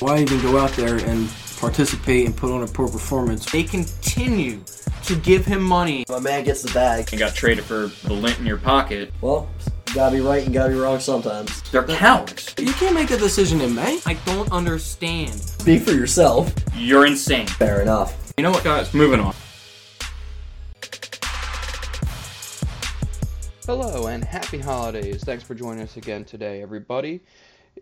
Why even go out there and participate and put on a poor performance? They continue to give him money. My man gets the bag. and got traded for the lint in your pocket. Well, you gotta be right and gotta be wrong sometimes. They're cowards. You can't make that decision in May. I don't understand. Speak for yourself. You're insane. Fair enough. You know what, guys? Moving on. Hello and happy holidays. Thanks for joining us again today, everybody.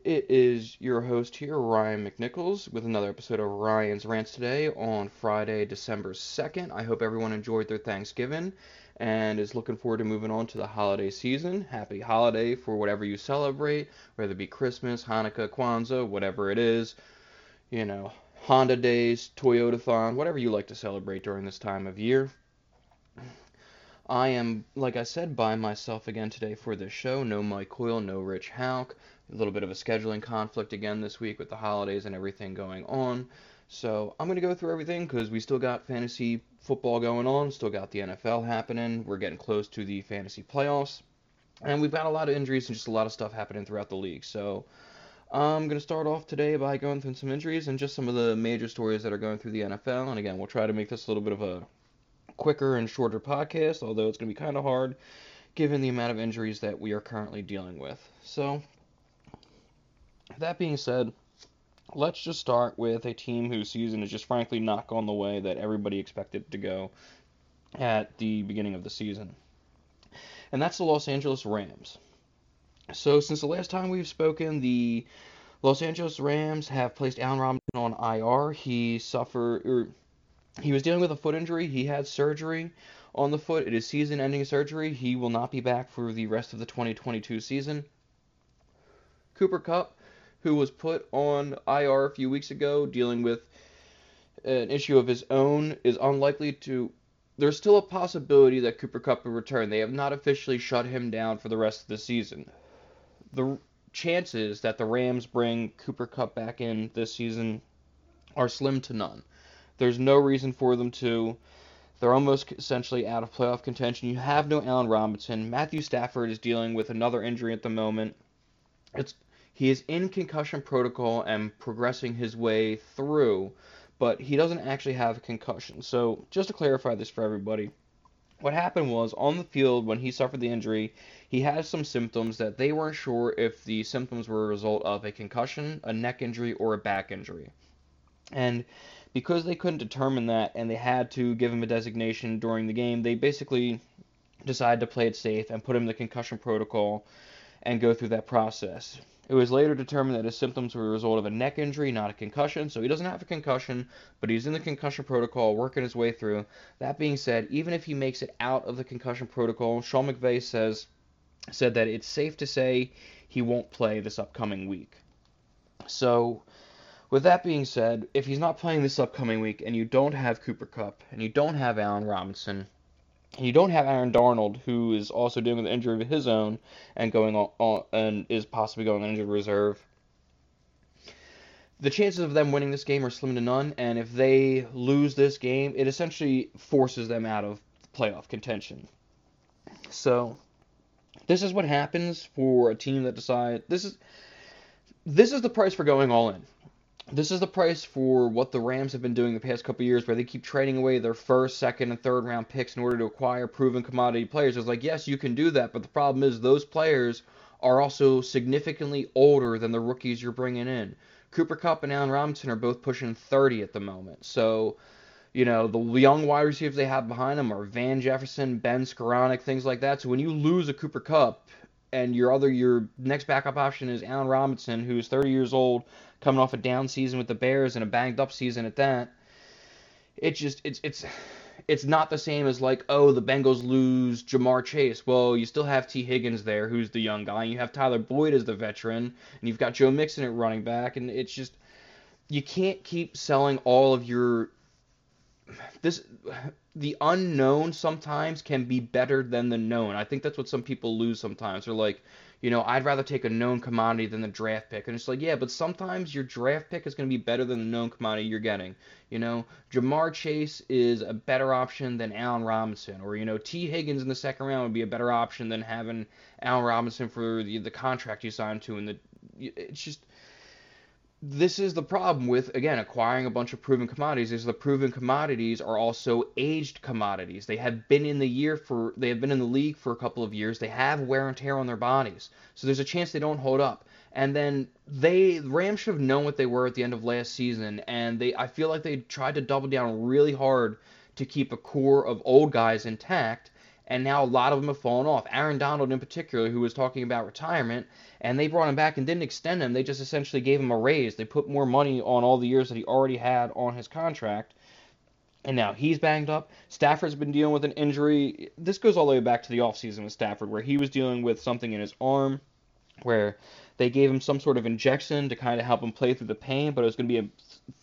It is your host here, Ryan McNichols, with another episode of Ryan's Rants today on Friday, December 2nd. I hope everyone enjoyed their Thanksgiving and is looking forward to moving on to the holiday season. Happy holiday for whatever you celebrate, whether it be Christmas, Hanukkah, Kwanzaa, whatever it is. You know, Honda Days, Toyotathon, whatever you like to celebrate during this time of year. I am, like I said, by myself again today for this show. No Mike Coyle, no Rich Hauk. A little bit of a scheduling conflict again this week with the holidays and everything going on. So I'm going to go through everything because we still got fantasy football going on, still got the NFL happening. We're getting close to the fantasy playoffs. And we've got a lot of injuries and just a lot of stuff happening throughout the league. So I'm going to start off today by going through some injuries and just some of the major stories that are going through the NFL. And again, we'll try to make this a little bit of a quicker and shorter podcast, although it's going to be kind of hard given the amount of injuries that we are currently dealing with. So, that being said, let's just start with a team whose season is just frankly not going the way that everybody expected it to go at the beginning of the season. And that's the Los Angeles Rams. So, since the last time we've spoken, the Los Angeles Rams have placed Allen Robinson on IR. He suffered, or he was dealing with a foot injury. He had surgery on the foot. It is season ending surgery. He will not be back for the rest of the 2022 season. Cooper Kupp, who was put on IR a few weeks ago dealing with an issue of his own, is unlikely to. There's still a possibility that Cooper Kupp will return. They have not officially shut him down for the rest of the season. The chances that the Rams bring Cooper Kupp back in this season are slim to none. There's no reason for them to. They're almost essentially out of playoff contention. You have no Allen Robinson. Matthew Stafford is dealing with another injury at the moment. It's he is in concussion protocol and progressing his way through, but he doesn't actually have a concussion. So, just to clarify this for everybody, what happened was on the field when he suffered the injury, he had some symptoms that they weren't sure if the symptoms were a result of a concussion, a neck injury, or a back injury. And because they couldn't determine that and they had to give him a designation during the game, they basically decided to play it safe and put him in the concussion protocol and go through that process. It was later determined that his symptoms were a result of a neck injury, not a concussion. So he doesn't have a concussion, but he's in the concussion protocol, working his way through. That being said, even if he makes it out of the concussion protocol, Sean McVay says said that it's safe to say he won't play this upcoming week. So with that being said, if he's not playing this upcoming week and you don't have Cooper Kupp and you don't have Allen Robinson you don't have Aaron Donald, who is also dealing with an injury of his own and going on, on and is possibly going on injured reserve, the chances of them winning this game are slim to none. And if they lose this game, it essentially forces them out of playoff contention. So this is what happens for a team that decide this is this is the price for going all in this is the price for what the Rams have been doing the past couple years, where they keep trading away their first, second, and third round picks in order to acquire proven commodity players. It's like, yes, you can do that, but the problem is those players are also significantly older than the rookies you're bringing in. Cooper Kupp and Allen Robinson are both pushing 30 at the moment. So, you know, the young wide receivers they have behind them are Van Jefferson, Ben Skowronek, things like that. So when you lose a Cooper Kupp and your other your next backup option is Allen Robinson, who's 30 years old, coming off a down season with the Bears and a banged up season at that. It just it's it's it's not the same as like oh the Bengals lose Ja'Marr Chase. Well, you still have Tee Higgins there, who's the young guy. And you have Tyler Boyd as the veteran, and you've got Joe Mixon at running back, and it's just you can't keep selling all of your this the unknown sometimes can be better than the known. I think that's what some people lose sometimes. They're like, you know, I'd rather take a known commodity than the draft pick. And it's like, yeah, but sometimes your draft pick is going to be better than the known commodity you're getting. You know, Ja'Marr Chase is a better option than Allen Robinson. Or, you know, Tee Higgins in the second round would be a better option than having Allen Robinson for the, the contract you signed to. And the, it's just, this is the problem with again acquiring a bunch of proven commodities is the proven commodities are also aged commodities. They have been in the year for they have been in the league for a couple of years. They have wear and tear on their bodies. So there's a chance they don't hold up. And then they Rams should have known what they were at the end of last season. And they I feel like they tried to double down really hard to keep a core of old guys intact and now a lot of them have fallen off. Aaron Donald in particular, who was talking about retirement, and they brought him back and didn't extend him. They just essentially gave him a raise. They put more money on all the years that he already had on his contract. And now he's banged up. Stafford's been dealing with an injury. This goes all the way back to the offseason with Stafford, where he was dealing with something in his arm, where they gave him some sort of injection to kind of help him play through the pain, but it was going to be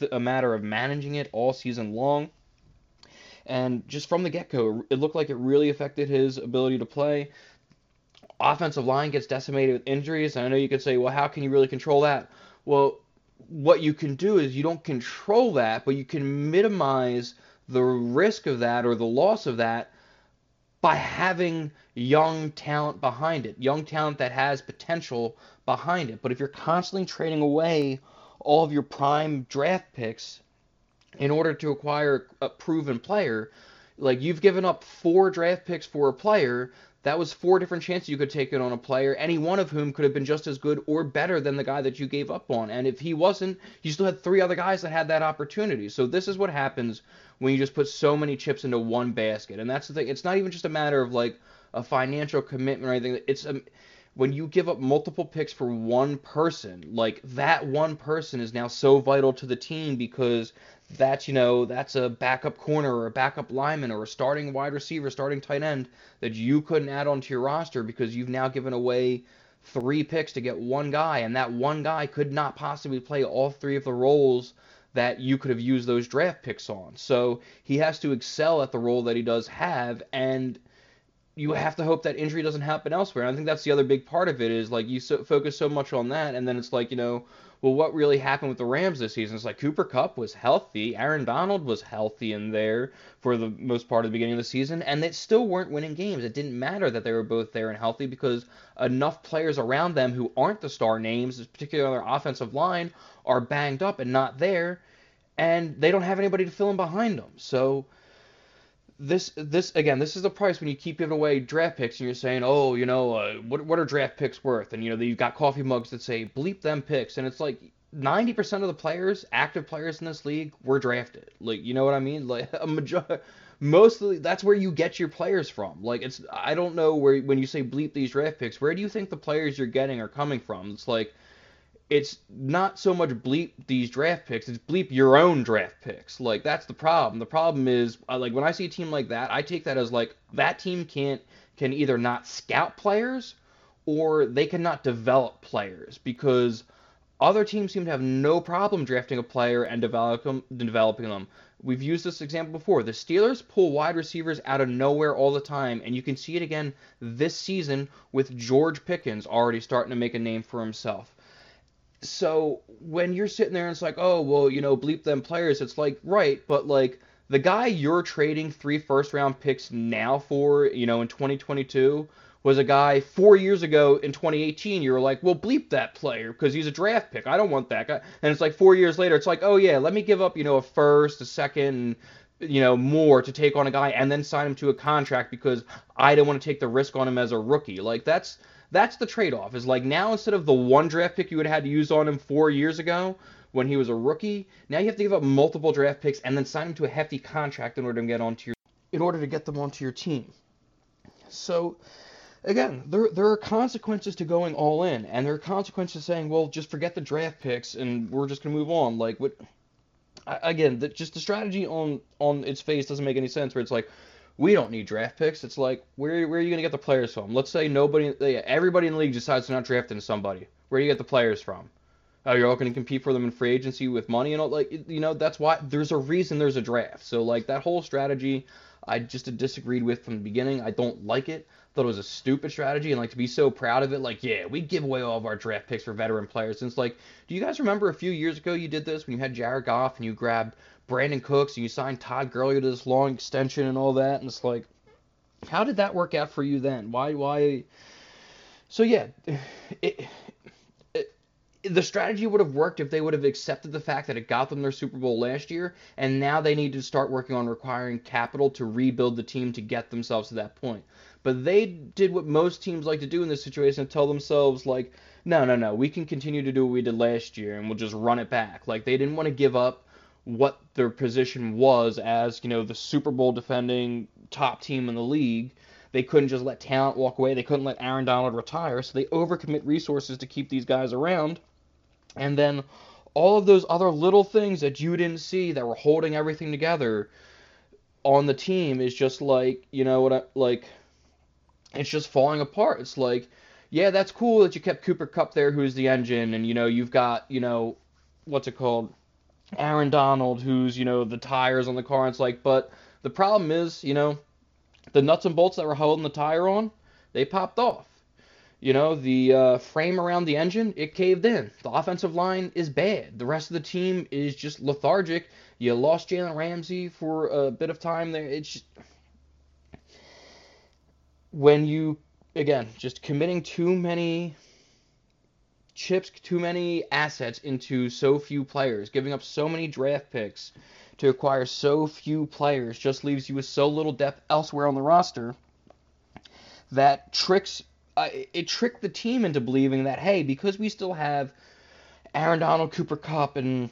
a, a matter of managing it all season long. And just from the get go, it looked like it really affected his ability to play. Offensive line gets decimated with injuries. And I know you could say, well, how can you really control that? Well, what you can do is you don't control that, but you can minimize the risk of that or the loss of that by having young talent behind it, young talent that has potential behind it. But if you're constantly trading away all of your prime draft picks in order to acquire a proven player, like you've given up four draft picks for a player, that was four different chances you could take it on a player, any one of whom could have been just as good or better than the guy that you gave up on. And if he wasn't, you still had three other guys that had that opportunity. So this is what happens when you just put so many chips into one basket. And that's the thing. It's not even just a matter of like a financial commitment or anything. It's a when you give up multiple picks for one person, like that one person is now so vital to the team because that's you know that's a backup corner or a backup lineman or a starting wide receiver, starting tight end that you couldn't add onto your roster because you've now given away three picks to get one guy, and that one guy could not possibly play all three of the roles that you could have used those draft picks on. So he has to excel at the role that he does have, and you have to hope that injury doesn't happen elsewhere. And I think that's the other big part of it is like you so, focus so much on that, and then it's like you know, well, what really happened with the Rams this season? It's like Cooper Kupp was healthy, Aaron Donald was healthy in there for the most part of the beginning of the season, and they still weren't winning games. It didn't matter that they were both there and healthy because enough players around them who aren't the star names, particularly on their offensive line, are banged up and not there, and they don't have anybody to fill in behind them. So this this again this is the price when you keep giving away draft picks and you're saying oh you know uh, what what are draft picks worth? And you know you've got coffee mugs that say bleep them picks. And it's like 90% of the players active players in this league were drafted. Like you know what I mean? Like a majority mostly that's where you get your players from. Like it's I don't know where when you say bleep these draft picks where do you think the players you're getting are coming from? It's like it's not so much bleep these draft picks, it's bleep your own draft picks. Like that's the problem. The problem is uh, like when I see a team like that, I take that as like that team can't can either not scout players or they cannot develop players because other teams seem to have no problem drafting a player and develop them, developing them. We've used this example before. The Steelers pull wide receivers out of nowhere all the time, and you can see it again this season with George Pickens already starting to make a name for himself so when you're sitting there and it's like, oh, well, you know, bleep them players, it's like, right, but like the guy you're trading three first round picks now for, you know, in 2022 was a guy four years ago in 2018. You were like, well, bleep that player because he's a draft pick. I don't want that guy. And it's like four years later, it's like, oh, yeah, let me give up, you know, a first, a second, you know, more to take on a guy and then sign him to a contract because I don't want to take the risk on him as a rookie. Like, that's that's the trade-off. Is like now instead of the one draft pick you would have had to use on him four years ago when he was a rookie, now you have to give up multiple draft picks and then sign him to a hefty contract in order to get onto your in order to get them onto your team. So again, there there are consequences to going all in, and there are consequences to saying, well, just forget the draft picks and we're just gonna move on. Like what? Again, the, just the strategy on on its face doesn't make any sense. Where it's like, we don't need draft picks. It's like where where are you going to get the players from? Let's say nobody, everybody in the league decides to not draft into somebody. Where do you get the players from? Oh, you're all going to compete for them in free agency with money and all. Like you know, that's why there's a reason there's a draft. So like that whole strategy, I just disagreed with from the beginning. I don't like it. Thought it was a stupid strategy, and like to be so proud of it. Like, yeah, we give away all of our draft picks for veteran players. And it's like, do you guys remember a few years ago you did this when you had Jared Goff and you grabbed Brandin Cooks and you signed Todd Gurley to this long extension and all that, and it's like, how did that work out for you then? Why why? So yeah, it, it, the strategy would have worked if they would have accepted the fact that it got them their Super Bowl last year, and now they need to start working on requiring capital to rebuild the team to get themselves to that point. But they did what most teams like to do in this situation and tell themselves, like, no, no, no, we can continue to do what we did last year and we'll just run it back. Like, they didn't want to give up what their position was as, you know, the Super Bowl defending top team in the league. They couldn't just let talent walk away. They couldn't let Aaron Donald retire. So they overcommit resources to keep these guys around. And then all of those other little things that you didn't see that were holding everything together on the team is just like, you know what I like it's just falling apart. It's like, yeah, that's cool that you kept Cooper Kupp there who's the engine and you know, you've got, you know, what's it called? Aaron Donald who's, you know, the tires on the car. And it's like, but the problem is, you know, the nuts and bolts that were holding the tire on, they popped off. You know, the uh, frame around the engine, it caved in. The offensive line is bad. The rest of the team is just lethargic. You lost Jalen Ramsey for a bit of time there. It's just, when you again just committing too many chips, too many assets into so few players, giving up so many draft picks to acquire so few players just leaves you with so little depth elsewhere on the roster that tricks uh, it tricked the team into believing that hey, because we still have Aaron Donald, Cooper Kupp, and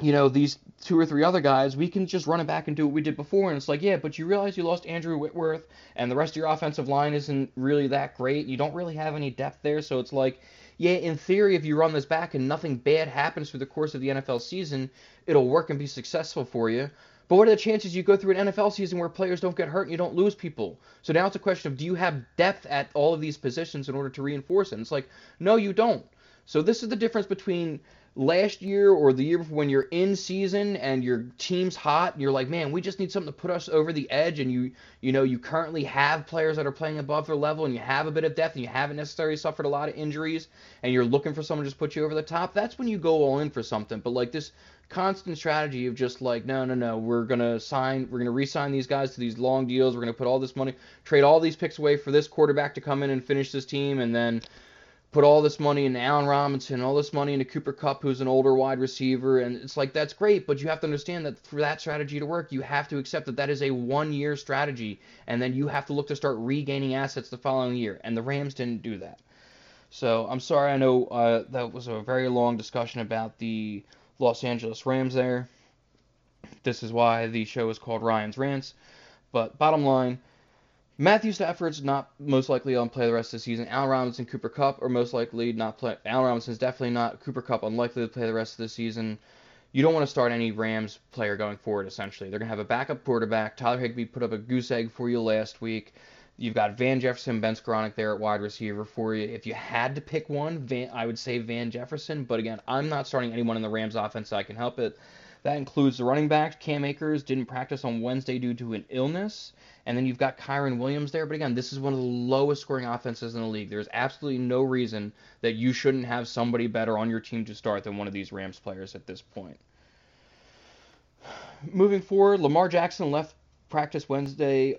you know these two or three other guys, we can just run it back and do what we did before. And it's like, yeah, but you realize you lost Andrew Whitworth, and the rest of your offensive line isn't really that great. You don't really have any depth there, so it's like, yeah, in theory, if you run this back and nothing bad happens through the course of the NFL season, it'll work and be successful for you. But what are the chances you go through an NFL season where players don't get hurt and you don't lose people? So now it's a question of do you have depth at all of these positions in order to reinforce it? And it's like, no, you don't. So this is the difference between last year or the year before when you're in season and your team's hot and you're like, man, we just need something to put us over the edge and you you know, you currently have players that are playing above their level and you have a bit of depth and you haven't necessarily suffered a lot of injuries and you're looking for someone to just put you over the top, that's when you go all in for something. But like this constant strategy of just like, no, no, no, we're gonna sign, we're gonna re-sign these guys to these long deals. We're gonna put all this money, trade all these picks away for this quarterback to come in and finish this team, and then put all this money into Allen Robinson, all this money into Cooper Kupp, who's an older wide receiver, and it's like that's great, but you have to understand that for that strategy to work, you have to accept that that is a one-year strategy, and then you have to look to start regaining assets the following year, and the Rams didn't do that. So I'm sorry, I know uh, that was a very long discussion about the Los Angeles Rams there. This is why the show is called Ryan's Rants. But bottom line, Matthew Stafford's not most likely on play the rest of the season. Allen Robinson, Cooper Kupp are most likely not play. Allen Robinson's definitely not. Cooper Kupp unlikely to play the rest of the season. You don't want to start any Rams player going forward. Essentially, they're gonna have a backup quarterback. Tyler Higbee put up a goose egg for you last week. You've got Van Jefferson, Ben Skowronek there at wide receiver for you. If you had to pick one, Van, I would say Van Jefferson. But again, I'm not starting anyone in the Rams offense that I can help it. That includes the running backs. Cam Akers didn't practice on Wednesday due to an illness. And then you've got Kyren Williams there. But again, this is one of the lowest scoring offenses in the league. There's absolutely no reason that you shouldn't have somebody better on your team to start than one of these Rams players at this point. Moving forward, Lamar Jackson left practice Wednesday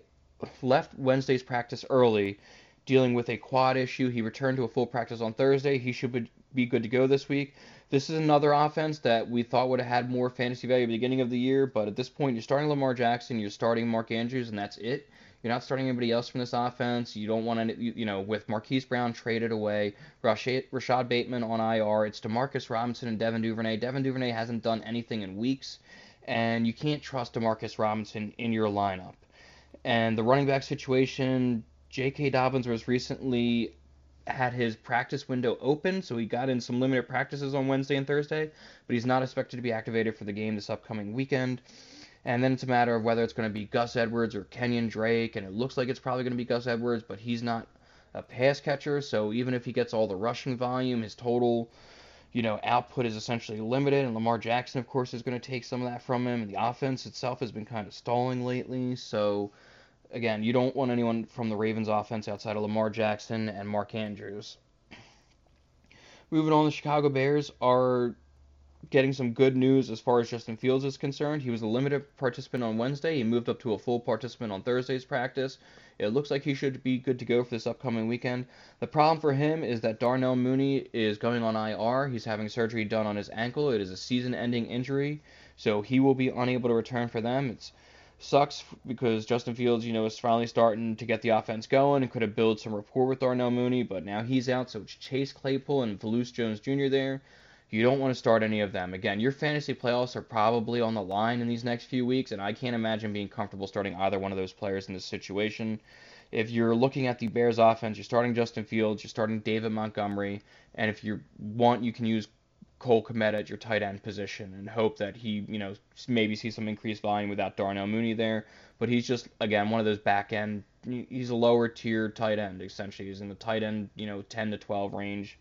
left Wednesday's practice early, dealing with a quad issue. He returned to a full practice on Thursday. He should be good to go this week. This is another offense that we thought would have had more fantasy value at the beginning of the year, but at this point, you're starting Lamar Jackson, you're starting Mark Andrews, and that's it. You're not starting anybody else from this offense. You don't want to, you know, with Marquise Brown traded away, Rashod, Rashod Bateman on IR, it's Demarcus Robinson and Devin Duvernay. Devin Duvernay hasn't done anything in weeks, and you can't trust Demarcus Robinson in your lineup. And the running back situation, J.K. Dobbins was recently had his practice window open, so he got in some limited practices on Wednesday and Thursday, but he's not expected to be activated for the game this upcoming weekend. And then it's a matter of whether it's going to be Gus Edwards or Kenyon Drake, and it looks like it's probably going to be Gus Edwards, but he's not a pass catcher, so even if he gets all the rushing volume, his total, you know, output is essentially limited. And Lamar Jackson, of course, is going to take some of that from him. And the offense itself has been kind of stalling lately, so again, you don't want anyone from the Ravens offense outside of Lamar Jackson and Mark Andrews. Moving on, the Chicago Bears are getting some good news as far as Justin Fields is concerned. He was a limited participant on Wednesday. He moved up to a full participant on Thursday's practice. It looks like he should be good to go for this upcoming weekend. The problem for him is that Darnell Mooney is going on IR. He's having surgery done on his ankle. It is a season-ending injury, so he will be unable to return for them. It's sucks because Justin Fields, you know, is finally starting to get the offense going and could have built some rapport with Darnell Mooney, but now he's out, so it's Chase Claypool and Velus Jones Jr. there. You don't want to start any of them. Again, your fantasy playoffs are probably on the line in these next few weeks, and I can't imagine being comfortable starting either one of those players in this situation. If you're looking at the Bears offense, you're starting Justin Fields, you're starting David Montgomery, and if you want, you can use Cole Kmet at your tight end position and hope that he, you know, maybe see some increased volume without Darnell Mooney there. But he's just again one of those back end. He's a lower tier tight end essentially. He's in the tight end, you know, 10 to 12 range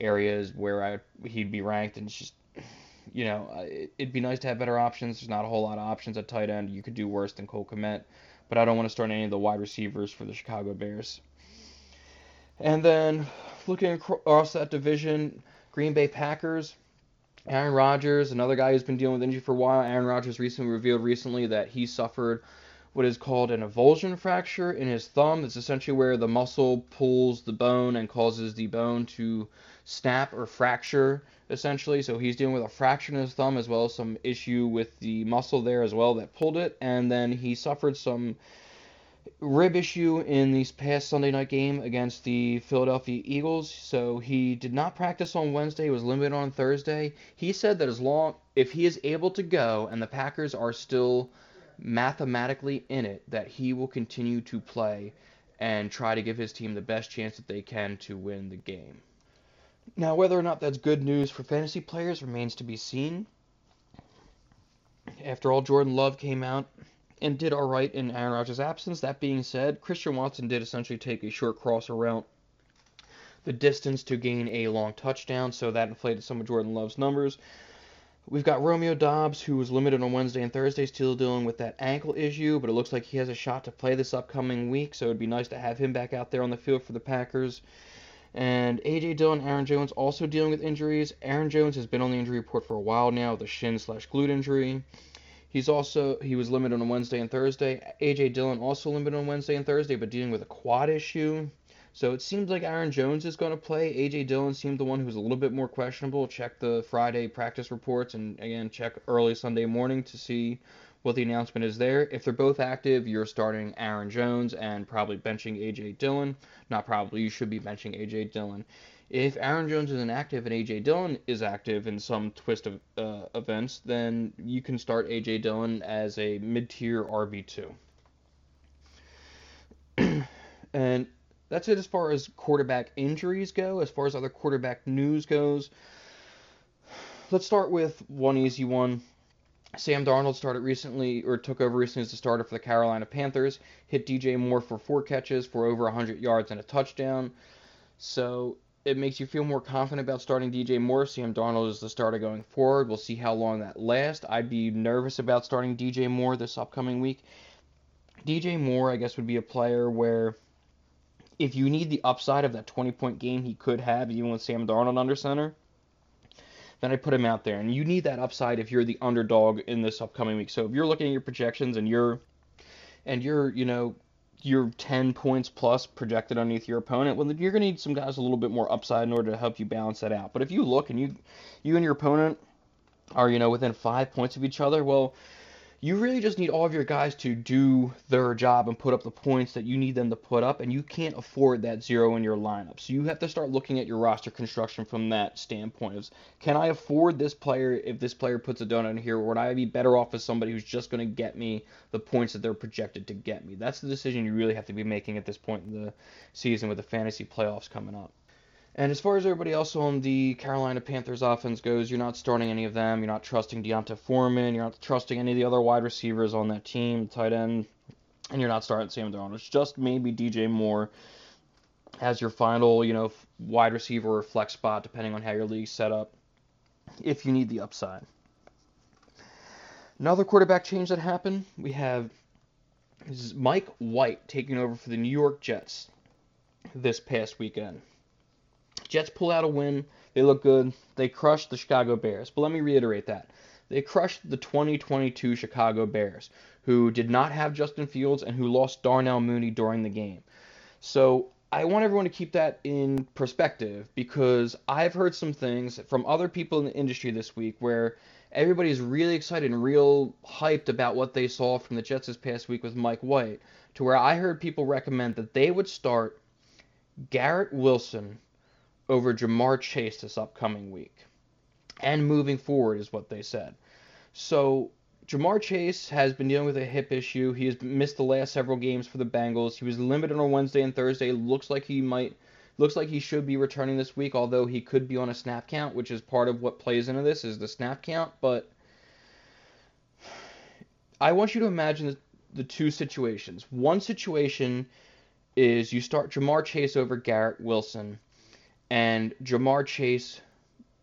areas where I, he'd be ranked, and it's just, you know, it'd be nice to have better options. There's not a whole lot of options at tight end. You could do worse than Cole Kmet, but I don't want to start any of the wide receivers for the Chicago Bears. And then looking across that division, Green Bay Packers. Aaron Rodgers, another guy who's been dealing with injury for a while. Aaron Rodgers recently revealed recently that he suffered what is called an avulsion fracture in his thumb. It's essentially where the muscle pulls the bone and causes the bone to snap or fracture essentially. So he's dealing with a fracture in his thumb as well as some issue with the muscle there as well that pulled it. And then he suffered some rib issue in this past Sunday night game against the Philadelphia Eagles. So he did not practice on Wednesday. He was limited on Thursday. He said that as long if he is able to go and the Packers are still mathematically in it, that he will continue to play and try to give his team the best chance that they can to win the game. Now, whether or not that's good news for fantasy players remains to be seen. After all, Jordan Love came out and did all right in Aaron Rodgers' absence. That being said, Christian Watson did essentially take a short crosser route the distance to gain a long touchdown, so that inflated some of Jordan Love's numbers. We've got Romeo Doubs, who was limited on Wednesday and Thursday, still dealing with that ankle issue, but it looks like he has a shot to play this upcoming week, so it'd be nice to have him back out there on the field for the Packers. And AJ Dillon, Aaron Jones also dealing with injuries. Aaron Jones has been on the injury report for a while now with a shin slash glute injury. He's also he was limited on Wednesday and Thursday. AJ Dillon also limited on Wednesday and Thursday, but dealing with a quad issue. So it seems like Aaron Jones is going to play. AJ Dillon seemed the one who was a little bit more questionable. Check the Friday practice reports and again check early Sunday morning to see what the announcement is there. If they're both active, you're starting Aaron Jones and probably benching AJ Dillon. Not probably, you should be benching AJ Dillon. If Aaron Jones is inactive and AJ Dillon is active in some twist of uh, events, then you can start AJ Dillon as a mid-tier RB2. and that's it as far as quarterback injuries go. As far as other quarterback news goes, let's start with one easy one. Sam Darnold started recently, or took over recently as the starter for the Carolina Panthers. Hit DJ Moore for four catches for over 100 yards and a touchdown. So it makes you feel more confident about starting DJ Moore. Sam Darnold is the starter going forward. We'll see how long that lasts. I'd be nervous about starting DJ Moore this upcoming week. DJ Moore, I guess, would be a player where if you need the upside of that 20 point game he could have, even with Sam Darnold under center, then I put him out there. And you need that upside if you're the underdog in this upcoming week. So if you're looking at your projections and you're and you're, you know, you're 10 points plus projected underneath your opponent, well, you're going to need some guys a little bit more upside in order to help you balance that out. But if you look and you you and your opponent are, you know, within 5 points of each other, well, you really just need all of your guys to do their job and put up the points that you need them to put up, and you can't afford that zero in your lineup. So you have to start looking at your roster construction from that standpoint of can I afford this player if this player puts a donut in here, or would I be better off as somebody who's just going to get me the points that they're projected to get me? That's the decision you really have to be making at this point in the season with the fantasy playoffs coming up. And as far as everybody else on the Carolina Panthers offense goes, you're not starting any of them. You're not trusting D'Onta Foreman. You're not trusting any of the other wide receivers on that team, tight end, and you're not starting Sam Darnold. It's just maybe DJ Moore as your final, you know, wide receiver or flex spot, depending on how your league's set up, if you need the upside. Another quarterback change that happened, we have Mike White taking over for the New York Jets this past weekend. Jets pull out a win. They look good. They crushed the Chicago Bears. But let me reiterate that. They crushed the 2022 Chicago Bears, who did not have Justin Fields and who lost Darnell Mooney during the game. So I want everyone to keep that in perspective because I've heard some things from other people in the industry this week where everybody's really excited and real hyped about what they saw from the Jets this past week with Mike White, to where I heard people recommend that they would start Garrett Wilson over Ja'Marr Chase this upcoming week. And moving forward is what they said. So Ja'Marr Chase has been dealing with a hip issue. He has missed the last several games for the Bengals. He was limited on Wednesday and Thursday. Looks like he might looks like he should be returning this week, although he could be on a snap count, which is part of what plays into this is the snap count, but I want you to imagine the, two situations. One situation is you start Ja'Marr Chase over Garrett Wilson, and Ja'Marr Chase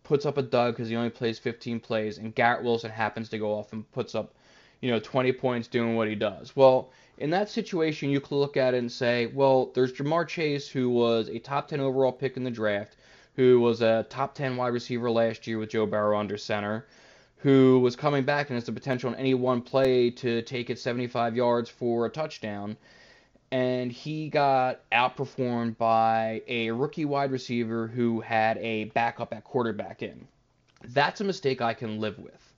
puts up a dud because he only plays 15 plays, and Garrett Wilson happens to go off and puts up, you know, 20 points doing what he does. Well, in that situation, you could look at it and say, well, there's Ja'Marr Chase, who was a top 10 overall pick in the draft, who was a top 10 wide receiver last year with Joe Burrow under center, who was coming back and has the potential in any one play to take it 75 yards for a touchdown. And he got outperformed by a rookie wide receiver who had a backup at quarterback in. That's a mistake I can live with.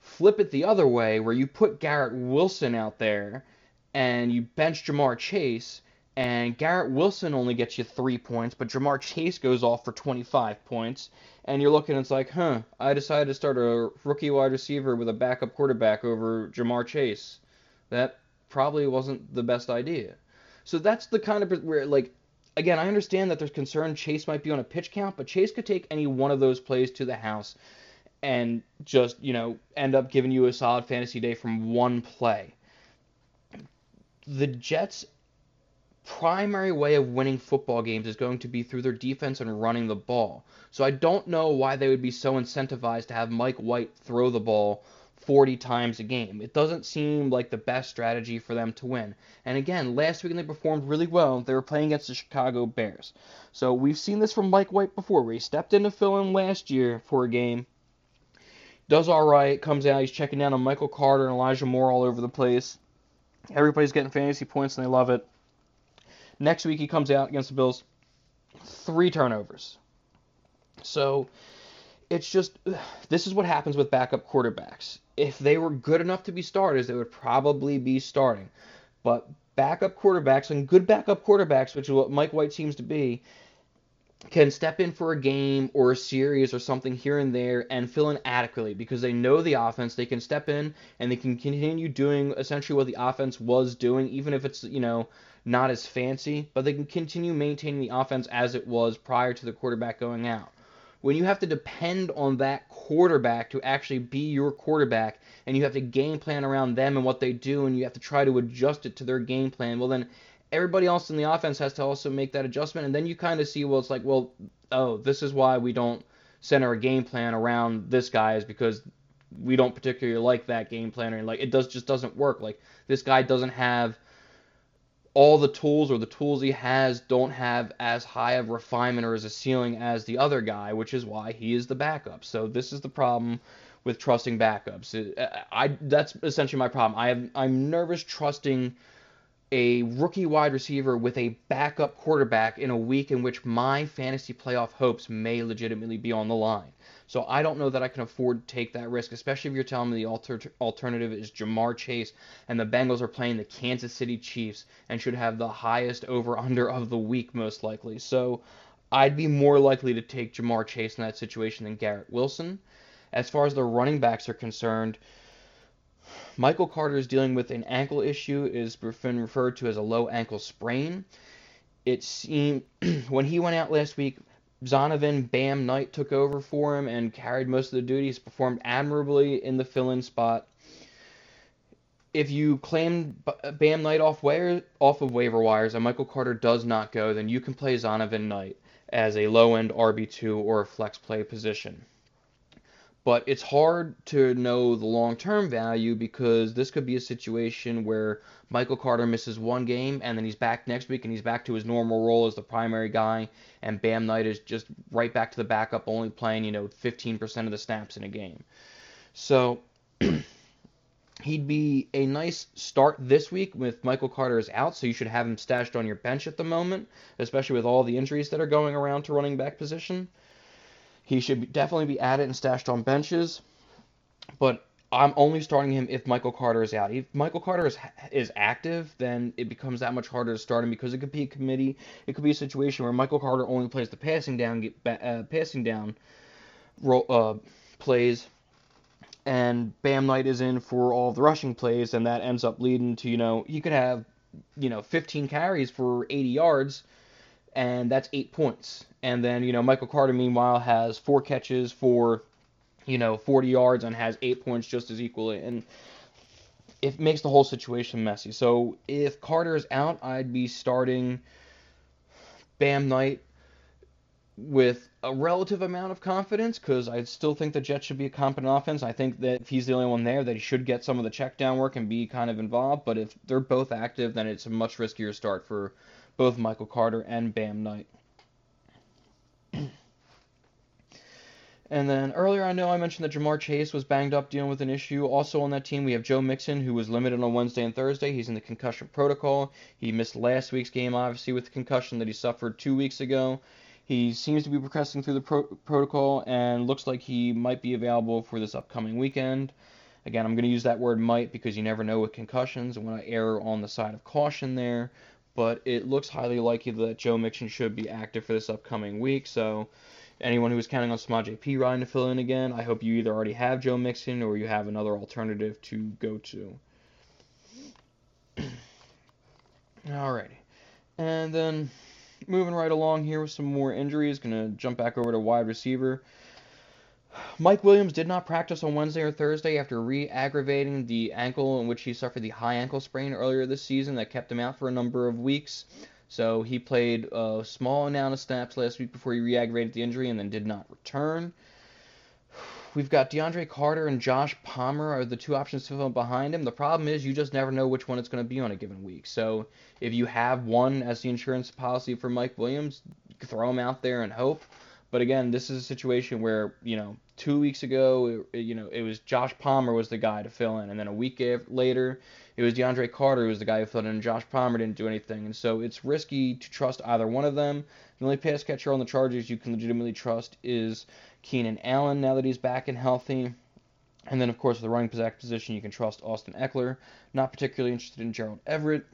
Flip it the other way, where you put Garrett Wilson out there and you bench Ja'Marr Chase, and Garrett Wilson only gets you three points, but Ja'Marr Chase goes off for 25 points, and you're looking, it's like, huh, I decided to start a rookie wide receiver with a backup quarterback over Ja'Marr Chase. That probably wasn't the best idea. So that's the kind of where, like, again, I understand that there's concern Chase might be on a pitch count, but Chase could take any one of those plays to the house and just, you know, end up giving you a solid fantasy day from one play the Jets' primary way of winning football games is going to be through their defense and running the ball. So I don't know why they would be so incentivized to have Mike White throw the ball 40 times a game. It doesn't seem like the best strategy for them to win. And again, last week they performed really well. They were playing against the Chicago Bears. So we've seen this from Mike White before, where he stepped in to fill in last year for a game. Does all right, comes out, he's checking down on Michael Carter and Elijah Moore all over the place. Everybody's getting fantasy points and they love it. Next week he comes out against the Bills, three turnovers. So it's just this is what happens with backup quarterbacks. If they were good enough to be starters, they would probably be starting. But backup quarterbacks and good backup quarterbacks, which is what Mike White seems to be, can step in for a game or a series or something here and there and fill in adequately because they know the offense. They can step in and they can continue doing essentially what the offense was doing, even if it's, you know, not as fancy, but they can continue maintaining the offense as it was prior to the quarterback going out. When you have to depend on that quarterback to actually be your quarterback and you have to game plan around them and what they do and you have to try to adjust it to their game plan, well, then everybody else in the offense has to also make that adjustment. And then you kind of see, well, it's like, well, oh, this is why we don't center a game plan around this guy is because we don't particularly like that game plan or like it does just doesn't work. Like this guy doesn't have all the tools or the tools he has don't have as high of refinement or as a ceiling as the other guy, which is why he is the backup. So this is the problem with trusting backups. I that's essentially my problem. I have I'm nervous trusting a rookie wide receiver with a backup quarterback in a week in which my fantasy playoff hopes may legitimately be on the line. So I don't know that I can afford to take that risk, especially if you're telling me the alter- alternative is Ja'Marr Chase and the Bengals are playing the Kansas City Chiefs and should have the highest over under of the week most likely. So I'd be more likely to take Ja'Marr Chase in that situation than Garrett Wilson. As far as the running backs are concerned, Michael Carter is dealing with an ankle issue, is been referred to as a low ankle sprain. It seemed when he went out last week, Zonovan Bam Knight took over for him and carried most of the duties, performed admirably in the fill-in spot. If you claim Bam Knight off off of waiver wires and Michael Carter does not go, then you can play Zonovan Knight as a low-end RB2 or a flex play position. But it's hard to know the long term value because this could be a situation where Michael Carter misses one game and then he's back next week and he's back to his normal role as the primary guy, and Bam Knight is just right back to the backup, only playing, you know, 15% of the snaps in a game. So he'd be a nice start this week with Michael Carter is out, so you should have him stashed on your bench at the moment, especially with all the injuries that are going around to running back position. He should definitely be added and stashed on benches, but I'm only starting him if Michael Carter is out. If Michael Carter is is active, then it becomes that much harder to start him because it could be a committee. It could be a situation where Michael Carter only plays the passing down, get, uh, passing down, uh, plays and Bam Knight is in for all the rushing plays, and that ends up leading to, you know, he could have, you know, 15 carries for 80 yards, and that's eight points. And then, you know, Michael Carter, meanwhile, has four catches for, you know, 40 yards and has eight points just as equally. And it makes the whole situation messy. So if Carter is out, I'd be starting Bam Knight with a relative amount of confidence because I still think the Jets should be a competent offense. I think that if he's the only one there, that he should get some of the check down work and be kind of involved. But if they're both active, then it's a much riskier start for both Michael Carter and Bam Knight. And then earlier, I know I mentioned that Ja'Marr Chase was banged up dealing with an issue. Also on that team, we have Joe Mixon, who was limited on Wednesday and Thursday. He's in the concussion protocol. He missed last week's game, obviously, with the concussion that he suffered two weeks ago. He seems to be progressing through the pro- protocol and looks like he might be available for this upcoming weekend. Again, I'm going to use that word might because you never know with concussions and when I err on the side of caution there. But it looks highly likely that Joe Mixon should be active for this upcoming week. So, anyone who is counting on Samaj P. Ryan to fill in again, I hope you either already have Joe Mixon or you have another alternative to go to. Alrighty. And then moving right along here with some more injuries. Going to jump back over to wide receiver. Mike Williams did not practice on Wednesday or Thursday after re aggravating the ankle in which he suffered the high ankle sprain earlier this season that kept him out for a number of weeks. So he played a small amount of snaps last week before he re aggravated the injury and then did not return. We've got DeAndre Carter and Josh Palmer are the two options to fill behind him. The problem is you just never know which one it's going to be on a given week. So if you have one as the insurance policy for Mike Williams, throw him out there and hope. But again, this is a situation where you know two weeks ago, it, you know it was Josh Palmer was the guy to fill in, and then a week later, it was DeAndre Carter who was the guy who filled in, and Josh Palmer didn't do anything. And so it's risky to trust either one of them. The only pass catcher on the Chargers you can legitimately trust is Keenan Allen now that he's back and healthy. And then, of course, the running back position, you can trust Austin Ekeler. Not particularly interested in Gerald Everett.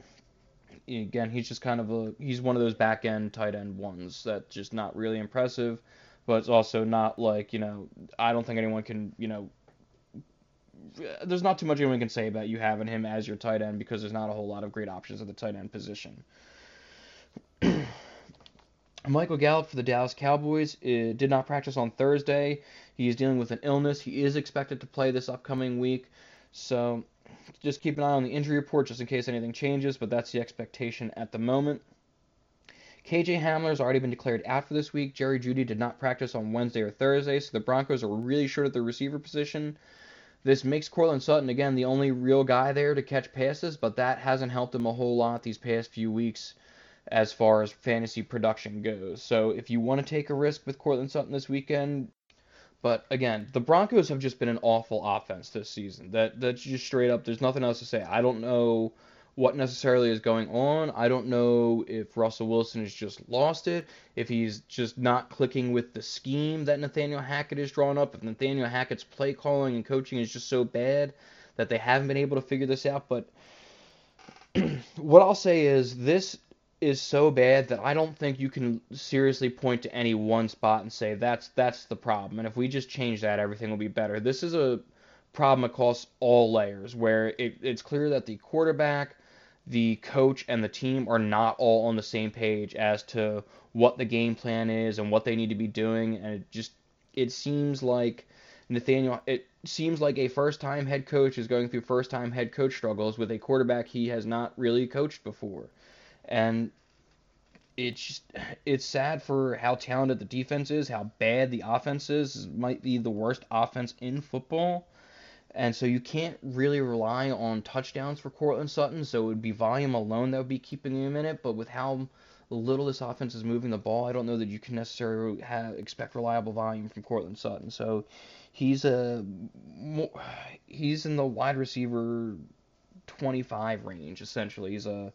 Again, he's just kind of a he's one of those back end tight end ones that's just not really impressive, but it's also not like you know I don't think anyone can you know there's not too much anyone can say about you having him as your tight end because there's not a whole lot of great options at the tight end position. Michael Gallup for the Dallas Cowboys uh, did not practice on Thursday. He is dealing with an illness. He is expected to play this upcoming week. So just keep an eye on the injury report just in case anything changes, but that's the expectation at the moment. KJ Hamler has already been declared out for this week. Jerry Jeudy did not practice on Wednesday or Thursday, so the Broncos are really short at the receiver position. This makes Courtland Sutton, again, the only real guy there to catch passes, but that hasn't helped him a whole lot these past few weeks as far as fantasy production goes. So if you want to take a risk with Courtland Sutton this weekend, but again, the Broncos have just been an awful offense this season. That that's just straight up. There's nothing else to say. I don't know what necessarily is going on. I don't know if Russell Wilson has just lost it, if he's just not clicking with the scheme that Nathaniel Hackett is drawn up, if Nathaniel Hackett's play calling and coaching is just so bad that they haven't been able to figure this out. But what I'll say is this is so bad that I don't think you can seriously point to any one spot and say that's that's the problem. And if we just change that, everything will be better. This is a problem across all layers where it, it's clear that the quarterback, the coach, and the team are not all on the same page as to what the game plan is and what they need to be doing. And it just it seems like Nathaniel it seems like a first time head coach is going through first time head coach struggles with a quarterback he has not really coached before. And it's just, it's sad for how talented the defense is, how bad the offense is. It might be the worst offense in football. And so you can't really rely on touchdowns for Courtland Sutton. So it would be volume alone that would be keeping him in it. But with how little this offense is moving the ball, I don't know that you can necessarily have, expect reliable volume from Courtland Sutton. So he's a he's in the wide receiver 25 range essentially. He's a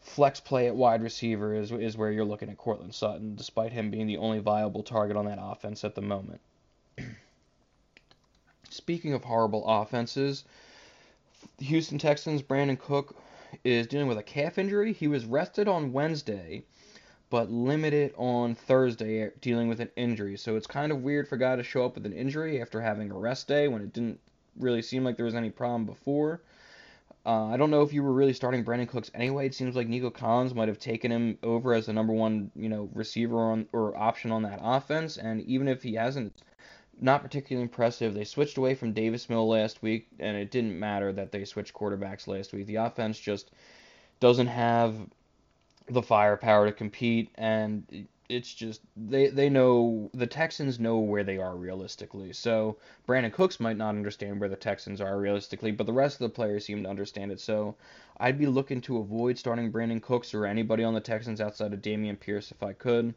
flex play at wide receiver is is where you're looking at Courtland Sutton, despite him being the only viable target on that offense at the moment. Speaking of horrible offenses, the Houston Texans Brandin Cook is dealing with a calf injury. He was rested on Wednesday, but limited on Thursday dealing with an injury. So it's kind of weird for a guy to show up with an injury after having a rest day when it didn't really seem like there was any problem before. Uh, I don't know if you were really starting Brandin Cooks anyway. It seems like Nico Collins might have taken him over as the number one, you know, receiver on or option on that offense. And even if he hasn't, not particularly impressive. They switched away from Davis Mill last week, and it didn't matter that they switched quarterbacks last week. The offense just doesn't have the firepower to compete, and it's just they they know the Texans know where they are realistically. So Brandin Cooks might not understand where the Texans are realistically, but the rest of the players seem to understand it. So I'd be looking to avoid starting Brandin Cooks or anybody on the Texans outside of Dameon Pierce if I could.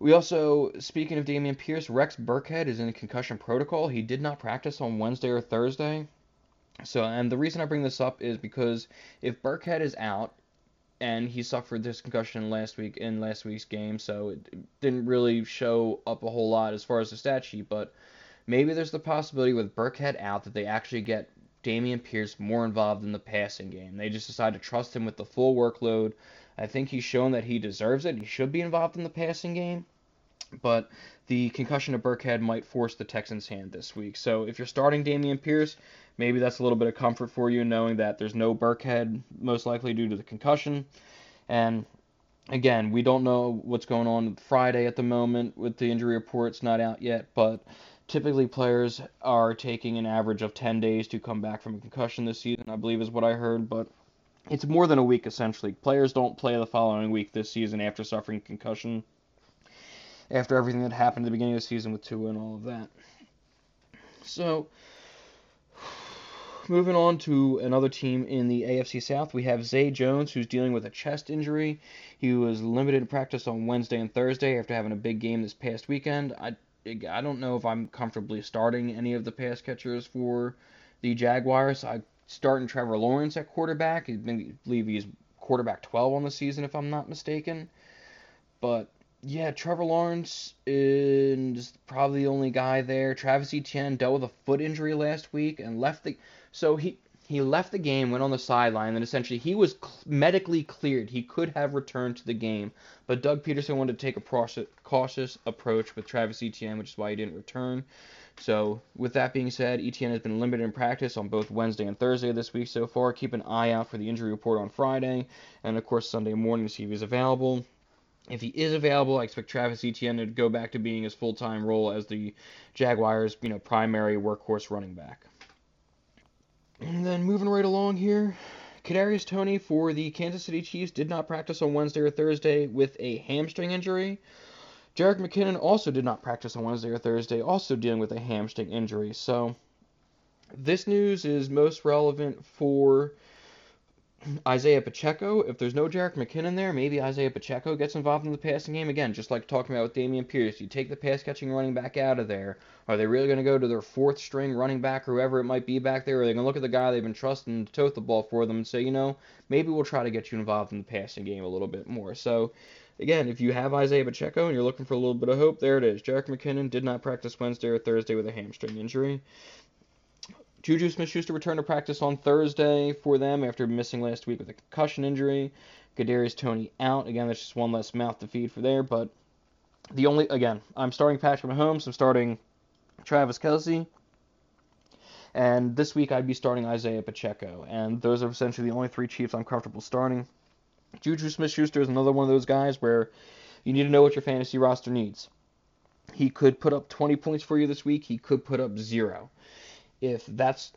We also, speaking of Dameon Pierce, Rex Burkhead is in a concussion protocol. He did not practice on Wednesday or Thursday. So, and the reason I bring this up is because if Burkhead is out, and he suffered this concussion last week in last week's game, so it didn't really show up a whole lot as far as the stat sheet. But maybe there's the possibility with Burkhead out that they actually get Dameon Pierce more involved in the passing game. They just decide to trust him with the full workload. I think he's shown that he deserves it. He should be involved in the passing game but the concussion of Burkhead might force the Texans' hand this week. So if you're starting Dameon Pierce, maybe that's a little bit of comfort for you, knowing that there's no Burkhead, most likely due to the concussion. And again, we don't know what's going on Friday at the moment with the injury reports not out yet, but typically players are taking an average of 10 days to come back from a concussion this season, I believe is what I heard, but it's more than a week essentially. Players don't play the following week this season after suffering concussion after everything that happened at the beginning of the season with Tua and all of that. So, moving on to another team in the AFC South, we have Zay Jones, who's dealing with a chest injury. He was limited in practice on Wednesday and Thursday after having a big game this past weekend. I, I don't know if I'm comfortably starting any of the pass catchers for the Jaguars. I starting Trevor Lawrence at quarterback. I believe he's quarterback 12 on the season, if I'm not mistaken. But yeah, Trevor Lawrence is probably the only guy there. Travis Etienne dealt with a foot injury last week and left the so he he left the game, went on the sideline, and essentially he was medically cleared. He could have returned to the game, but Doug Pederson wanted to take a cautious approach with Travis Etienne, which is why he didn't return. So, with that being said, Etienne has been limited in practice on both Wednesday and Thursday this week so far. Keep an eye out for the injury report on Friday, and of course Sunday morning to see if he's available. If he is available, I expect Travis Etienne to go back to being his full-time role as the Jaguars' you know primary workhorse running back. And then moving right along here, Kadarius Toney for the Kansas City Chiefs did not practice on Wednesday or Thursday with a hamstring injury. Jerick McKinnon also did not practice on Wednesday or Thursday, also dealing with a hamstring injury. So this news is most relevant for Isaiah Pacheco. If there's no Jerick McKinnon there, maybe Isaiah Pacheco gets involved in the passing game again, just like talking about with Dameon Pierce. You take the pass catching running back out of there. Are they really going to go to their fourth string running back, whoever it might be back there? Or are they going to look at the guy they've been trusting to tote the ball for them and say, you know, maybe we'll try to get you involved in the passing game a little bit more? So, again, if you have Isaiah Pacheco and you're looking for a little bit of hope, there it is. Jerick McKinnon did not practice Wednesday or Thursday with a hamstring injury. Juju Smith Schuster returned to practice on Thursday for them after missing last week with a concussion injury. Kadarius Toney out. Again, that's just one less mouth to feed for there. But the only, again, I'm starting Patrick Mahomes. I'm starting Travis Kelce. And this week I'd be starting Isaiah Pacheco. And those are essentially the only three Chiefs I'm comfortable starting. Juju Smith Schuster is another one of those guys where you need to know what your fantasy roster needs. He could put up 20 points for you this week. He could put up zero if that's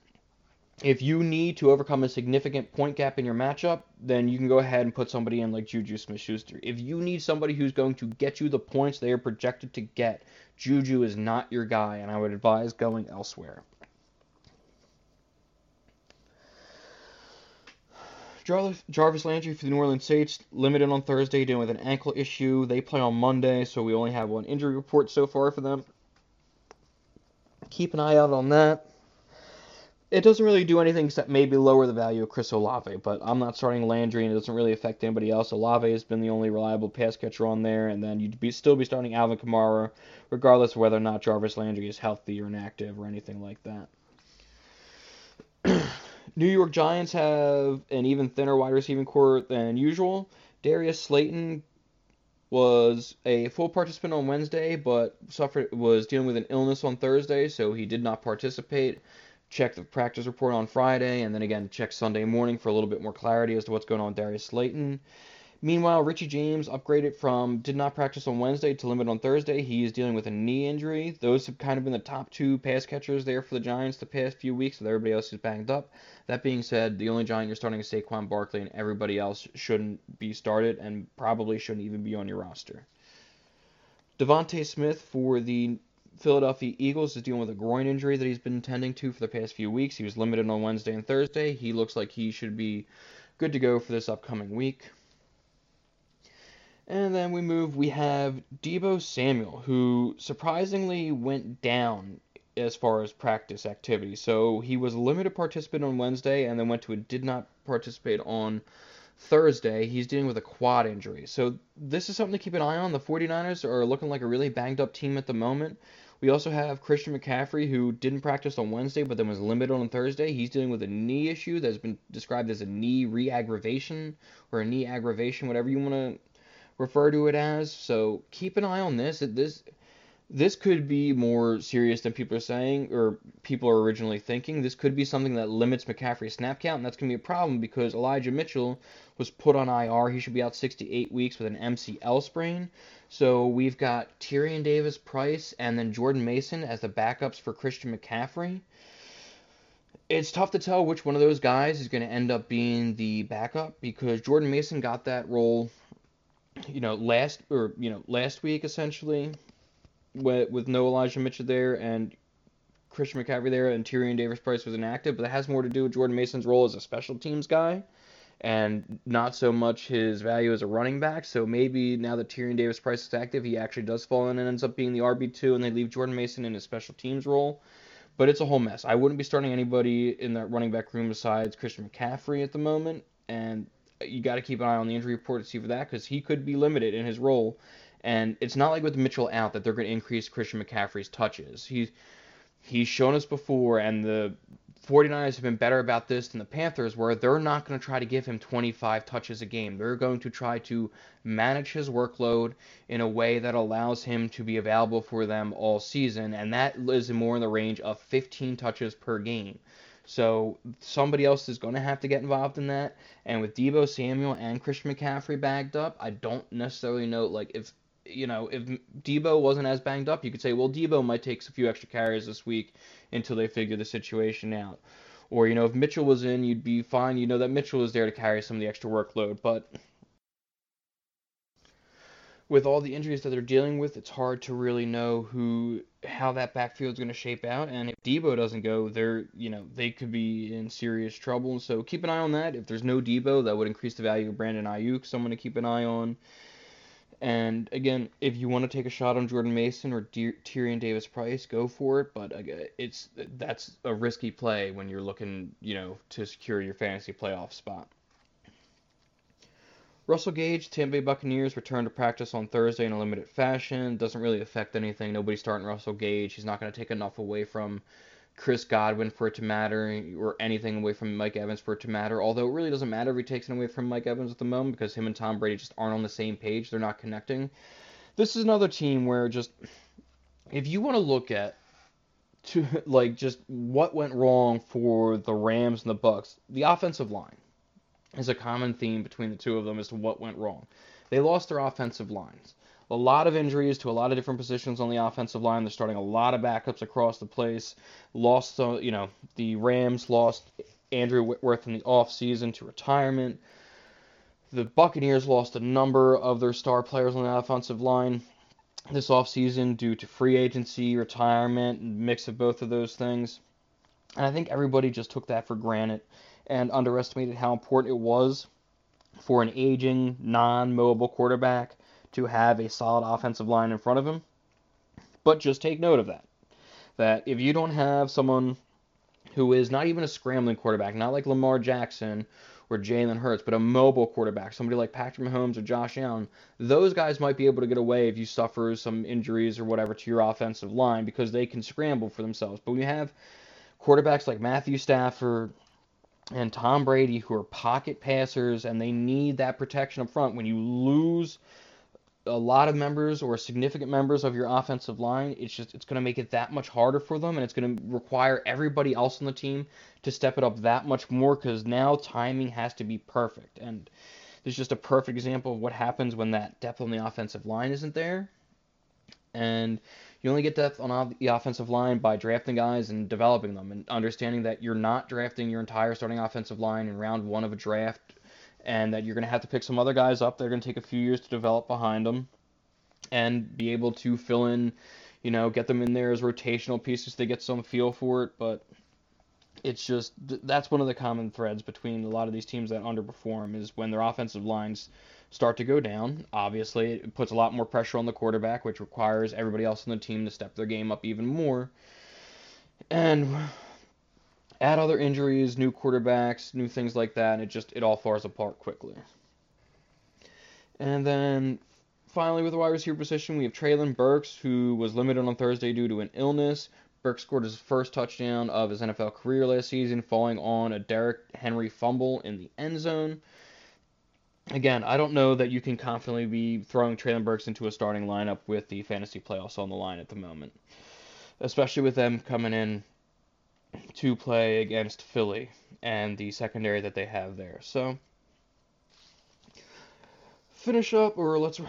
if you need to overcome a significant point gap in your matchup, then you can go ahead and put somebody in like Juju Smith Schuster. If you need somebody who's going to get you the points they are projected to get, Juju is not your guy, and I would advise going elsewhere. Jarvis, Jarvis Landry for the New Orleans Saints, limited on Thursday, dealing with an ankle issue. They play on Monday, so we only have one injury report so far for them. Keep an eye out on that it doesn't really do anything except maybe lower the value of Chris Olave, but I'm not starting Landry, and it doesn't really affect anybody else. Olave has been the only reliable pass catcher on there, and then you'd be still be starting Alvin Kamara, regardless of whether or not Jarvis Landry is healthy or inactive or anything like that. New York Giants have an even thinner wide receiving corps than usual. Darius Slayton was a full participant on Wednesday, but suffered was dealing with an illness on Thursday, so he did not participate check the practice report on Friday, and then again check Sunday morning for a little bit more clarity as to what's going on with Darius Slayton. Meanwhile, Richie James upgraded from did not practice on Wednesday to limit on Thursday. He is dealing with a knee injury. Those have kind of been the top two pass catchers there for the Giants the past few weeks, with everybody else is banged up. That being said, the only Giant you're starting is Saquon Barkley, and everybody else shouldn't be started and probably shouldn't even be on your roster. DeVonta Smith for the Philadelphia Eagles is dealing with a groin injury that he's been tending to for the past few weeks. He was limited on Wednesday and Thursday. He looks like he should be good to go for this upcoming week. And then we move, we have Deebo Samuel, who surprisingly went down as far as practice activity. So he was a limited participant on Wednesday and then went to a did not participate on Thursday. He's dealing with a quad injury. So this is something to keep an eye on. The 49ers are looking like a really banged up team at the moment. We also have Christian McCaffrey, who didn't practice on Wednesday, but then was limited on Thursday. He's dealing with a knee issue that's been described as a knee re-aggravation or a knee aggravation, whatever you want to refer to it as. So keep an eye on this. This this could be more serious than people are saying or people are originally thinking. This could be something that limits McCaffrey's snap count, and that's going to be a problem because Elijah Mitchell was put on IR. He should be out 68 weeks with an MCL sprain. So we've got Tyrion Davis Price and then Jordan Mason as the backups for Christian McCaffrey. It's tough to tell which one of those guys is going to end up being the backup because Jordan Mason got that role, you know, last or you know last week essentially, with, with no Elijah Mitchell there and Christian McCaffrey there and Tyrion Davis Price was inactive, but that has more to do with Jordan Mason's role as a special teams guy and not so much his value as a running back. So maybe now that Tyrion Davis Price is active, he actually does fall in and ends up being the RB2, and they leave Jordan Mason in his special teams role. But it's a whole mess. I wouldn't be starting anybody in that running back room besides Christian McCaffrey at the moment, and you got to keep an eye on the injury report to see for that because he could be limited in his role. And it's not like with Mitchell out that they're going to increase Christian McCaffrey's touches. He's he's shown us before, and the 49ers have been better about this than the Panthers were. They're not going to try to give him 25 touches a game. They're going to try to manage his workload in a way that allows him to be available for them all season, and that is more in the range of 15 touches per game. So somebody else is going to have to get involved in that. And with Deebo Samuel and Christian McCaffrey bagged up, I don't necessarily know like if you know, if Deebo wasn't as banged up, you could say, well, Deebo might take a few extra carries this week until they figure the situation out. Or, you know, if Mitchell was in, you'd be fine. You know that Mitchell was there to carry some of the extra workload. But with all the injuries that they're dealing with, it's hard to really know who how that backfield is going to shape out. And if Deebo doesn't go, they're you know they could be in serious trouble. So keep an eye on that. If there's no Deebo, that would increase the value of Brandon Aiyuk. Someone to keep an eye on. And again, if you want to take a shot on Jordan Mason or De- Tyrion Davis Price, go for it. But uh, it's that's a risky play when you're looking, you know, to secure your fantasy playoff spot. Russell Gage, Tampa Bay Buccaneers returned to practice on Thursday in a limited fashion. Doesn't really affect anything. Nobody's starting Russell Gage. He's not going to take enough away from Chris Godwin for it to matter, or anything away from Mike Evans for it to matter. Although it really doesn't matter if he takes it away from Mike Evans at the moment because him and Tom Brady just aren't on the same page. They're not connecting. This is another team where just if you want to look at to like just what went wrong for the Rams and the Bucks, the offensive line is a common theme between the two of them as to what went wrong. They lost their offensive lines. a lot of injuries to a lot of different positions on the offensive line. They're starting a lot of backups across the place. Lost, you know, the Rams lost Andrew Whitworth in the offseason to retirement. The Buccaneers lost a number of their star players on the offensive line this offseason due to free agency, retirement, mix of both of those things. And I think everybody just took that for granted and underestimated how important it was for an aging, non mobile quarterback to have a solid offensive line in front of him. But just take note of that. That if you don't have someone who is not even a scrambling quarterback, not like Lamar Jackson or Jalen Hurts, but a mobile quarterback, somebody like Patrick Mahomes or Josh Allen, those guys might be able to get away if you suffer some injuries or whatever to your offensive line because they can scramble for themselves. But when you have quarterbacks like Matthew Stafford and Tom Brady who are pocket passers and they need that protection up front, when you lose a lot of members or significant members of your offensive line, it's just it's going to make it that much harder for them, and it's going to require everybody else on the team to step it up that much more because now timing has to be perfect. And there's just a perfect example of what happens when that depth on the offensive line isn't there. And you only get depth on the offensive line by drafting guys and developing them, and understanding that you're not drafting your entire starting offensive line in round one of a draft and that you're going to have to pick some other guys up. They're going to take a few years to develop behind them and be able to fill in, you know, get them in there as rotational pieces to get some feel for it. But it's just that's one of the common threads between a lot of these teams that underperform is when their offensive lines start to go down. Obviously, it puts a lot more pressure on the quarterback, which requires everybody else on the team to step their game up even more. And add other injuries, new quarterbacks, new things like that, and it just it all falls apart quickly. And then finally, with the wide receiver position, we have Treylon Burks, who was limited on Thursday due to an illness. Burks scored his first touchdown of his NFL career last season, falling on a Derrick Henry fumble in the end zone. Again, I don't know that you can confidently be throwing Treylon Burks into a starting lineup with the fantasy playoffs on the line at the moment, especially with them coming in to play against Philly and the secondary that they have there. So, finish up, or let's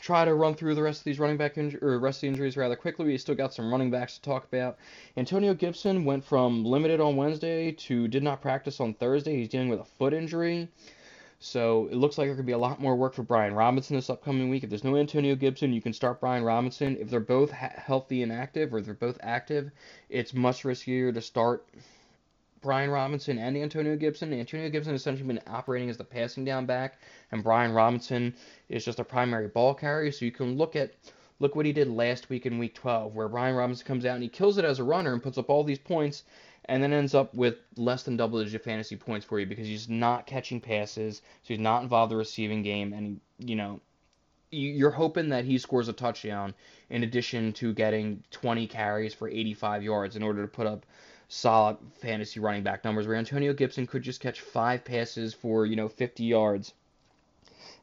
try to run through the rest of these running back inju- or rest of the injuries rather quickly. We still got some running backs to talk about. Antonio Gibson went from limited on Wednesday to did not practice on Thursday. He's dealing with a foot injury. So it looks like there could be a lot more work for Brian Robinson this upcoming week. If there's no Antonio Gibson, you can start Brian Robinson. If they're both ha- healthy and active, or they're both active, it's much riskier to start Brian Robinson and Antonio Gibson. Antonio Gibson has essentially been operating as the passing down back, and Brian Robinson is just a primary ball carrier. So you can look at look what he did last week in Week 12, where Brian Robinson comes out and he kills it as a runner and puts up all these points, and then ends up with less than double digit fantasy points for you because he's not catching passes, so he's not involved in the receiving game, and you know you're hoping that he scores a touchdown in addition to getting 20 carries for 85 yards in order to put up solid fantasy running back numbers where Antonio Gibson could just catch five passes for, you know, 50 yards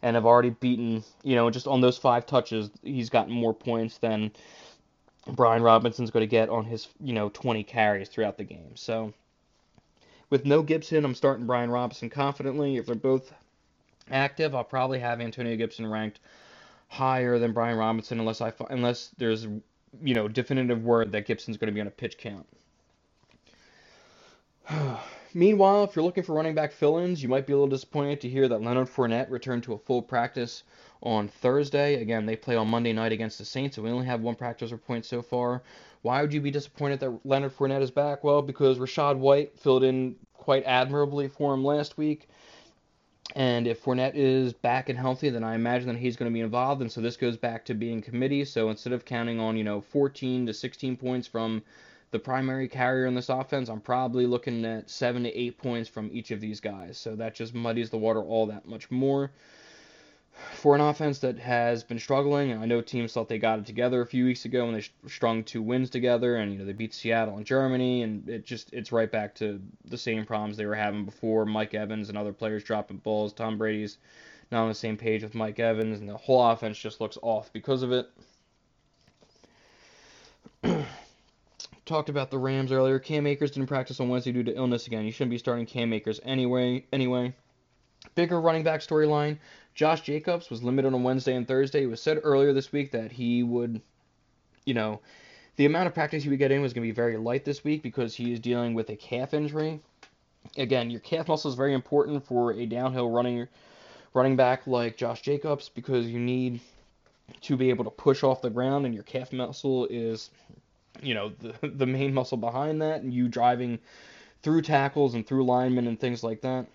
and have already beaten, you know, just on those five touches, he's gotten more points than Brian Robinson's going to get on his, you know, 20 carries throughout the game. So with no Gibson, I'm starting Brian Robinson confidently. If they're both active, I'll probably have Antonio Gibson ranked higher than Brian Robinson unless I unless there's you know definitive word that Gibson's going to be on a pitch count. Meanwhile, if you're looking for running back fill-ins, you might be a little disappointed to hear that Leonard Fournette returned to a full practice on Thursday. Again, they play on Monday night against the Saints, so we only have one practice report so far. Why would you be disappointed that Leonard Fournette is back? Well, because Rachaad White filled in quite admirably for him last week. And if Fournette is back and healthy, then I imagine that he's going to be involved. And so this goes back to being committee. So instead of counting on, you know, 14 to 16 points from the primary carrier in this offense, I'm probably looking at seven to eight points from each of these guys. So that just muddies the water all that much more. For an offense that has been struggling, I know teams thought they got it together a few weeks ago when they strung two wins together, and you know they beat Seattle and Germany, and it just it's right back to the same problems they were having before. Mike Evans and other players dropping balls. Tom Brady's not on the same page with Mike Evans, and the whole offense just looks off because of it. talked about the Rams earlier. Cam Akers didn't practice on Wednesday due to illness again. You shouldn't be starting Cam Akers anyway. Anyway, Bigger running back storyline. Josh Jacobs was limited on Wednesday and Thursday. It was said earlier this week that he would, you know, the amount of practice he would get in was going to be very light this week because he is dealing with a calf injury. Again, your calf muscle is very important for a downhill running running back like Josh Jacobs because you need to be able to push off the ground and your calf muscle is you know the the main muscle behind that and you driving through tackles and through linemen and things like that.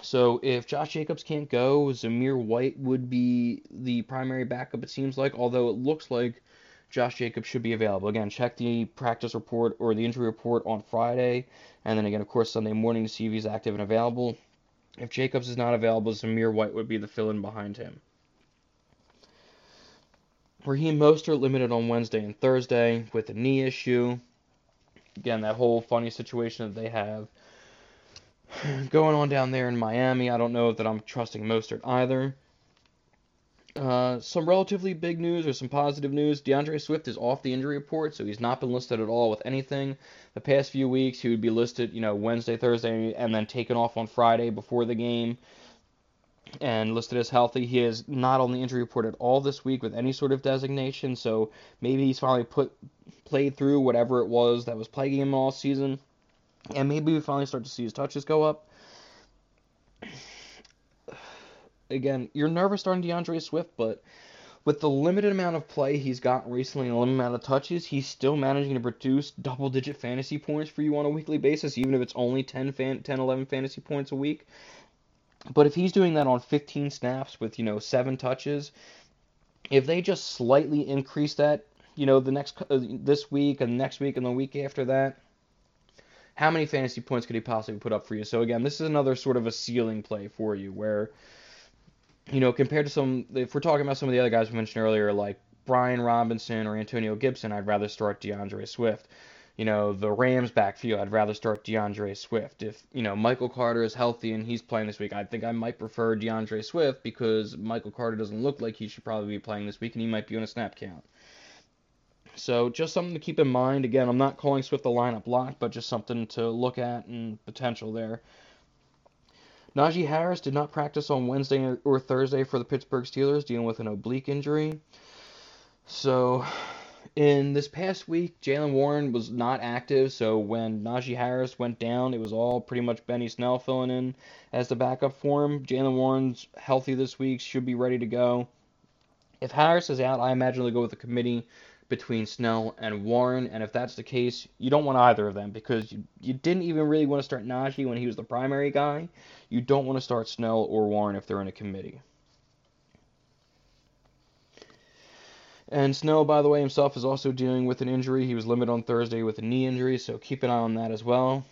So if Josh Jacobs can't go, Zamir White would be the primary backup it seems like, although it looks like Josh Jacobs should be available. Again, check the practice report or the injury report on Friday, and then again, of course, Sunday morning to see if he's active and available. If Jacobs is not available, Zamir White would be the fill in behind him. Raheem Mostert limited on Wednesday and Thursday with a knee issue. Again, that whole funny situation that they have going on down there in Miami. I don't know that I'm trusting Mostert either. Uh, some relatively big news or some positive news. D'Andre Swift is off the injury report, so he's not been listed at all with anything. The past few weeks, he would be listed, you know, Wednesday, Thursday, and then taken off on Friday before the game and listed as healthy. He is not on the injury report at all this week with any sort of designation, so maybe he's finally put played through whatever it was that was plaguing him all season, and maybe we finally start to see his touches go up again, you're nervous starting D'Andre Swift, but with the limited amount of play he's gotten recently and the limited amount of touches, he's still managing to produce double digit fantasy points for you on a weekly basis, even if it's only 10, fan, 10 11 fantasy points a week. But if he's doing that on 15 snaps with, you know, seven touches, if they just slightly increase that, you know, the next uh, this week and next week and the week after that, how many fantasy points could he possibly put up for you? So again, this is another sort of a ceiling play for you where you know, compared to some, if we're talking about some of the other guys we mentioned earlier, like Brian Robinson or Antonio Gibson, I'd rather start D'Andre Swift. You know, the Rams backfield, I'd rather start D'Andre Swift. If, you know, Michael Carter is healthy and he's playing this week, I think I might prefer D'Andre Swift because Michael Carter doesn't look like he should probably be playing this week and he might be on a snap count. So just something to keep in mind. Again, I'm not calling Swift the lineup lock, but just something to look at and potential there. Najee Harris did not practice on Wednesday or Thursday for the Pittsburgh Steelers, dealing with an oblique injury. So, in this past week, Jaylen Warren was not active. So when Najee Harris went down, it was all pretty much Benny Snell filling in as the backup for him. Jaylen Warren's healthy this week, should be ready to go. If Harris is out, I imagine they'll go with a committee between Snell and Warren. And if that's the case, you don't want either of them because you, you didn't even really want to start Najee when he was the primary guy. You don't want to start Snell or Warren if they're in a committee. And Snell, by the way, himself is also dealing with an injury. He was limited on Thursday with a knee injury, so keep an eye on that as well.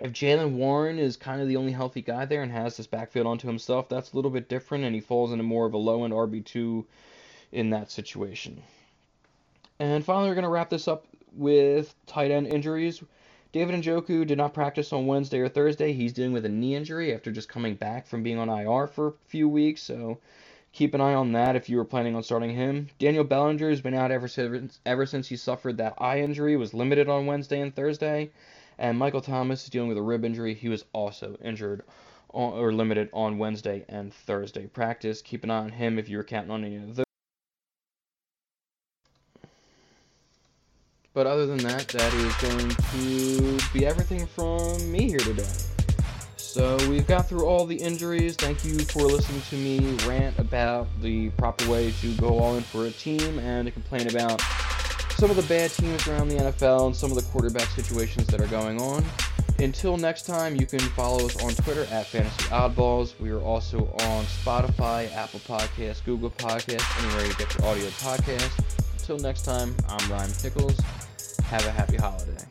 If Jaylen Warren is kind of the only healthy guy there and has this backfield onto himself, that's a little bit different, and he falls into more of a low end RB2 in that situation. And finally, we're going to wrap this up with tight end injuries. David Njoku did not practice on Wednesday or Thursday. He's dealing with a knee injury after just coming back from being on IR for a few weeks, so keep an eye on that if you were planning on starting him. Daniel Bellinger has been out ever since, ever since he suffered that eye injury, was limited on Wednesday and Thursday. And Michael Thomas is dealing with a rib injury. He was also injured on, or limited on Wednesday and Thursday practice. Keep an eye on him if you're counting on any of those. But other than that, that is going to be everything from me here today. So we've got through all the injuries. Thank you for listening to me rant about the proper way to go all in for a team and to complain about some of the bad teams around the NFL and some of the quarterback situations that are going on. Until next time, you can follow us on Twitter at Fantasy Oddballs. We are also on Spotify, Apple Podcasts, Google Podcasts, anywhere you get your audio podcast. Until next time, I'm Ryan Pickles. Have a happy holiday.